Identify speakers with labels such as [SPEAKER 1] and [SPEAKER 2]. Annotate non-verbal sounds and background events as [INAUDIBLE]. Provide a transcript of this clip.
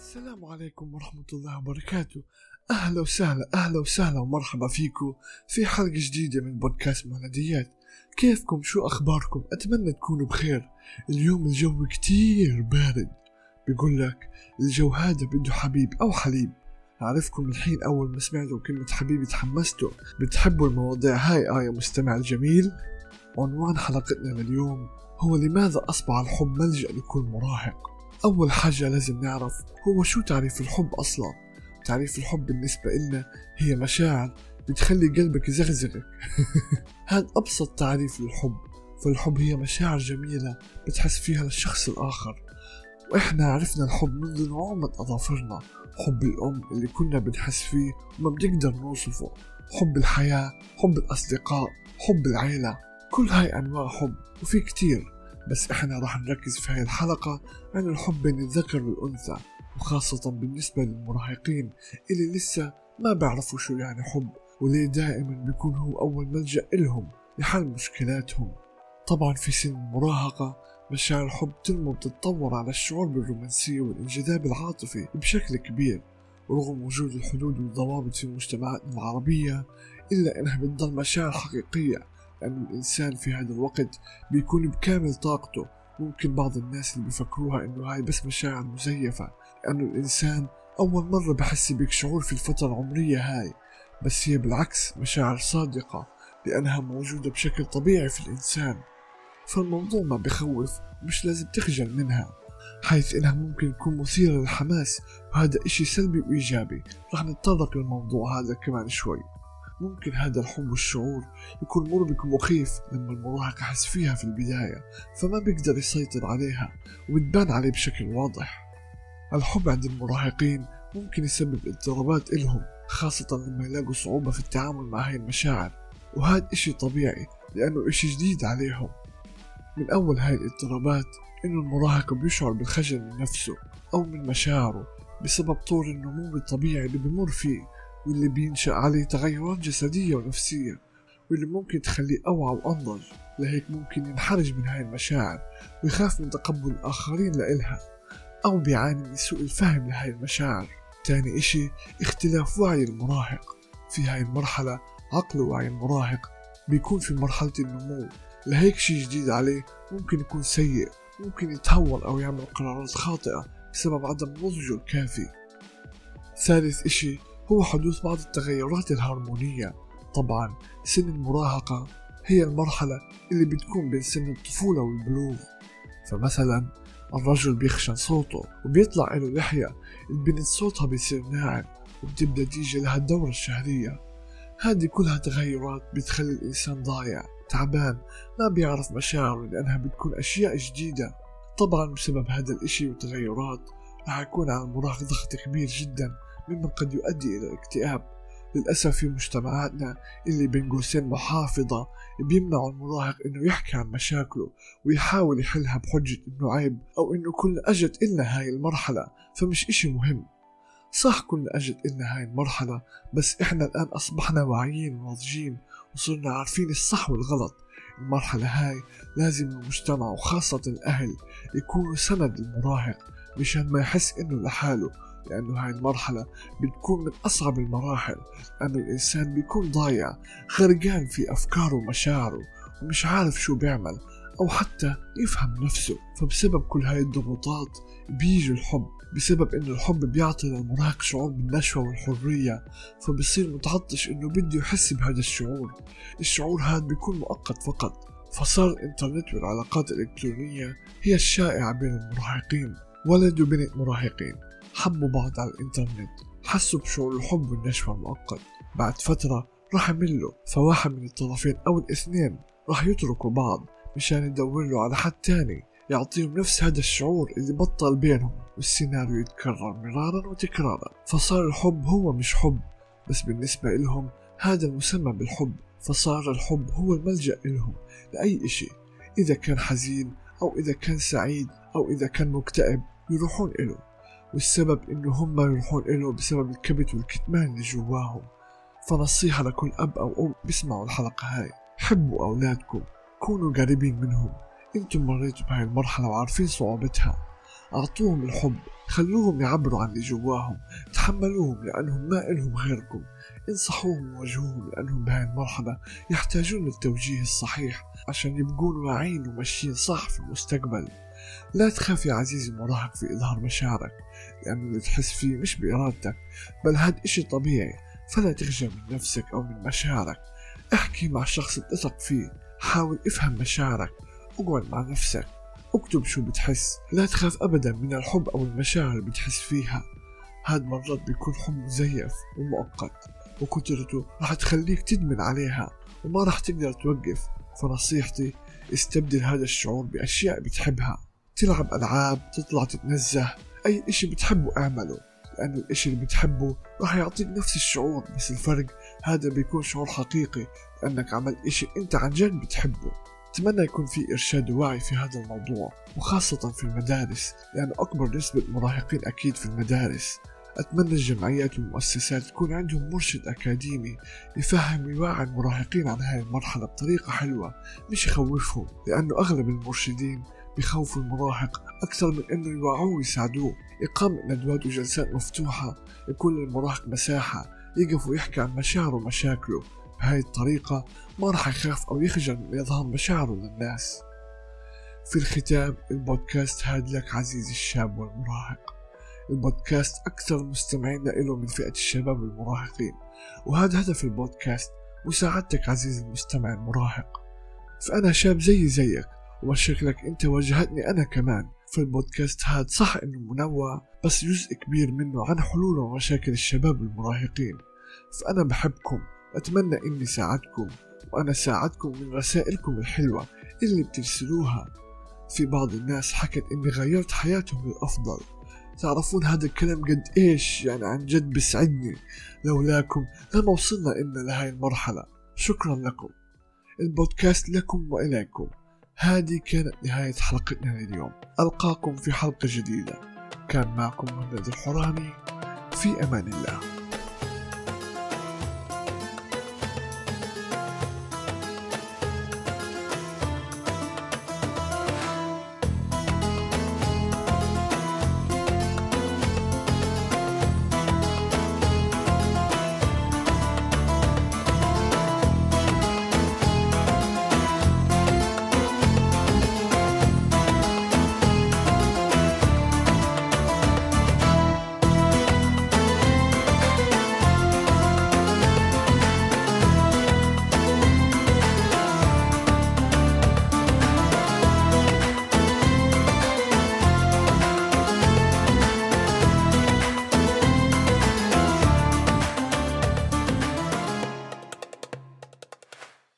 [SPEAKER 1] السلام عليكم ورحمة الله وبركاته. أهلا وسهلا أهلا وسهلا ومرحبا فيكم في حلقة جديدة من بودكاست مهنديات. كيفكم؟ شو أخباركم؟ أتمنى تكونوا بخير. اليوم الجو كتير بارد. بيقول لك الجو هذا بده حبيب أو حليب. أعرفكم الحين أول ما سمعتوا كلمة حبيبي تحمستوا. بتحبوا المواضيع هاي؟ آه يا مستمع الجميل. عنوان حلقتنا لليوم هو لماذا أصبح الحب ملجأ لكل مراهق؟ أول حاجة لازم نعرف هو شو تعريف الحب أصلا؟ تعريف الحب بالنسبة إلنا هي مشاعر بتخلي قلبك يزغزغك. [LAUGHS] هذا أبسط تعريف للحب. فالحب هي مشاعر جميلة بتحس فيها للشخص الآخر. وإحنا عرفنا الحب منذ نعومة أظافرنا. حب الأم اللي كنا بنحس فيه وما بنقدر نوصفه. حب الحياة حب الأصدقاء حب العيلة. كل هاي أنواع حب وفي كتير. بس إحنا راح نركز في هاي الحلقة عن الحب بين الذكر والأنثى وخاصة بالنسبة للمراهقين اللي لسه ما بيعرفوا شو يعني حب وليه دائما بيكون هو أول ملجأ إلهم لحل مشكلاتهم. طبعا في سن المراهقة مشاعر الحب تنمو وتتطور على الشعور بالرومانسية والانجذاب العاطفي بشكل كبير ورغم وجود الحدود والضوابط في مجتمعاتنا العربية إلا إنها بتضل مشاعر حقيقية لأن الإنسان في هذا الوقت بيكون بكامل طاقته. ممكن بعض الناس اللي بيفكروها إنه هاي بس مشاعر مزيفة لأنه الإنسان أول مرة بحس بك شعور في الفترة العمرية هاي. بس هي بالعكس مشاعر صادقة لأنها موجودة بشكل طبيعي في الإنسان. فالموضوع ما بخوف مش لازم تخجل منها حيث إنها ممكن تكون مثيرة للحماس وهذا إشي سلبي وإيجابي. رح نتطرق للموضوع هذا كمان شوي. ممكن هذا الحب والشعور يكون مربك ومخيف لما المراهق يحس فيها في البداية فما بيقدر يسيطر عليها وبتبان عليه بشكل واضح. الحب عند المراهقين ممكن يسبب اضطرابات إلهم خاصة لما يلاقوا صعوبة في التعامل مع هاي المشاعر وهذا إشي طبيعي لأنه إشي جديد عليهم. من أول هاي الاضطرابات إنه المراهق بيشعر بالخجل من نفسه أو من مشاعره بسبب طور النمو الطبيعي اللي بمر فيه. واللي بينشأ عليه تغيرات جسدية ونفسية واللي ممكن تخليه أوعى وأنضج. لهيك ممكن ينحرج من هاي المشاعر ويخاف من تقبل الآخرين لإلها أو بيعاني من سوء الفهم لهاي المشاعر. تاني إشي اختلاف وعي المراهق. في هاي المرحلة عقل وعي المراهق بيكون في مرحلة النمو. لهيك شي جديد عليه ممكن يكون سيء ممكن يتهور أو يعمل قرارات خاطئة بسبب عدم نضجه الكافي. ثالث إشي هو حدوث بعض التغيرات الهرمونية. طبعا سن المراهقة هي المرحلة اللي بتكون بين سن الطفولة والبلوغ. فمثلا الرجل بيخشن صوته وبيطلع له لحية البنت صوتها بيصير ناعم وبتبدأ تيجي لها الدورة الشهرية. هذه كلها تغيرات بتخلي الإنسان ضايع تعبان ما بيعرف مشاعره لأنها بتكون أشياء جديدة. طبعا بسبب هذا الإشي والتغيرات رح يكون على المراهق ضغط كبير جدا. مما قد يؤدي إلى الاكتئاب. للأسف في مجتمعاتنا اللي بين قوسين محافظة بيمنعوا المراهق إنه يحكي عن مشاكله ويحاول يحلها بحجة إنه عيب أو إنه كلنا أجت إلنا هاي المرحلة فمش إشي مهم. صح كلنا أجت إلنا هاي المرحلة بس إحنا الآن أصبحنا واعيين وناضجين وصرنا عارفين الصح والغلط. المرحلة هاي لازم المجتمع وخاصة الأهل يكونوا سند للمراهق مشان ما يحس إنه لحاله لأنه هاي المرحلة بتكون من أصعب المراحل لأنه الإنسان بيكون ضايع غرقان في أفكاره ومشاعره ومش عارف شو بيعمل أو حتى يفهم نفسه. فبسبب كل هاي الضغوطات بيجي الحب بسبب إنه الحب بيعطي للمراهق شعور بالنشوة والحرية فبصير متعطش إنه بده يحس بهذا الشعور. الشعور هذا بيكون مؤقت فقط فصار الإنترنت والعلاقات الإلكترونية هي الشائعة بين المراهقين ولد وبنت مراهقين. حبوا بعض على الإنترنت حسوا بشعور الحب والنشوة المؤقت. بعد فترة راح يملوا فواحد من الطرفين أو الاثنين راح يتركوا بعض مشان يدوروا على حد تاني يعطيهم نفس هذا الشعور اللي بطل بينهم والسيناريو يتكرر مرارا وتكرارا. فصار الحب هو مش حب بس بالنسبة إلهم هذا المسمى بالحب. فصار الحب هو الملجأ إلهم لأي إشي إذا كان حزين أو إذا كان سعيد أو إذا كان مكتئب يروحون إله. والسبب إنه هم يروحون إله بسبب الكبت والكتمان اللي جواهم. فنصيحة لكل أب أو أم بيسمعوا الحلقة هاي. حبوا أولادكم كونوا قريبين منهم. أنتم مريتوا بهاي المرحلة وعارفين صعوبتها. أعطوهم الحب خلوهم يعبروا عن اللي جواهم. تحملوهم لأنهم ما إلهم غيركم. انصحوهم وواجهوهم لأنهم بهاي المرحلة يحتاجون التوجيه الصحيح عشان يبقون واعيين وماشيين صح في المستقبل. لا تخاف يا عزيزي المراهق في إظهار مشاعرك لأن اللي تحس فيه مش بإرادتك بل هاد إشي طبيعي فلا تخجل من نفسك أو من مشاعرك. احكي مع شخص تثق فيه حاول افهم مشاعرك اقعد مع نفسك اكتب شو بتحس. لا تخاف ابدا من الحب أو المشاعر اللي بتحس فيها. هاد مرات بيكون حب مزيف ومؤقت وكترته رح تخليك تدمن عليها وما رح تقدر توقف. فنصيحتي استبدل هذا الشعور بأشياء بتحبها. تلعب ألعاب تطلع تتنزه أي إشي بتحبه أعمله. لأن الإشي اللي بتحبه راح يعطيك نفس الشعور بس الفرق. هذا بيكون شعور حقيقي لأنك عملت إشي أنت عن جد بتحبه. أتمنى يكون في إرشاد ووعي في هذا الموضوع وخاصة في المدارس لأن أكبر نسبة مراهقين أكيد في المدارس. أتمنى الجمعيات والمؤسسات تكون عندهم مرشد أكاديمي يفهم ويوعي المراهقين عن هاي المرحلة بطريقة حلوة مش يخوفهم. لأنه أغلب المرشدين بخوفوا المراهق أكثر من أنه يوعوه ويساعدوه. إقامة ندوات وجلسات مفتوحة يكون للمراهق مساحة يقف ويحكي عن مشاعره ومشاكله. بهاي الطريقة ما راح يخاف أو يخجل من إظهار مشاعره للناس. في الختام البودكاست هاد لك عزيزي الشاب والمراهق. البودكاست أكثر مستمعين له من فئة الشباب والمراهقين. وهذا هدف البودكاست مساعدتك عزيزي المستمع المراهق. فأنا شاب زي زيك ومشاكلك أنت واجهتني أنا كمان. فالبودكاست هاد صح إنه منوع بس جزء كبير منه عن حلول ومشاكل الشباب المراهقين. فأنا بحبكم وأتمنى إني ساعدكم وأنا ساعدكم من رسائلكم الحلوة اللي بترسلوها. في بعض الناس حكت إني غيرت حياتهم للأفضل. تعرفون هذا الكلام قد إيش؟ يعني عن جد بسعدني لولاكم لما وصلنا إلنا لهاي المرحلة. شكرا لكم. البودكاست لكم وإليكم. هذه كانت نهاية حلقتنا لليوم. ألقاكم في حلقة جديدة. كان معكم مهند الحراني. في أمان الله.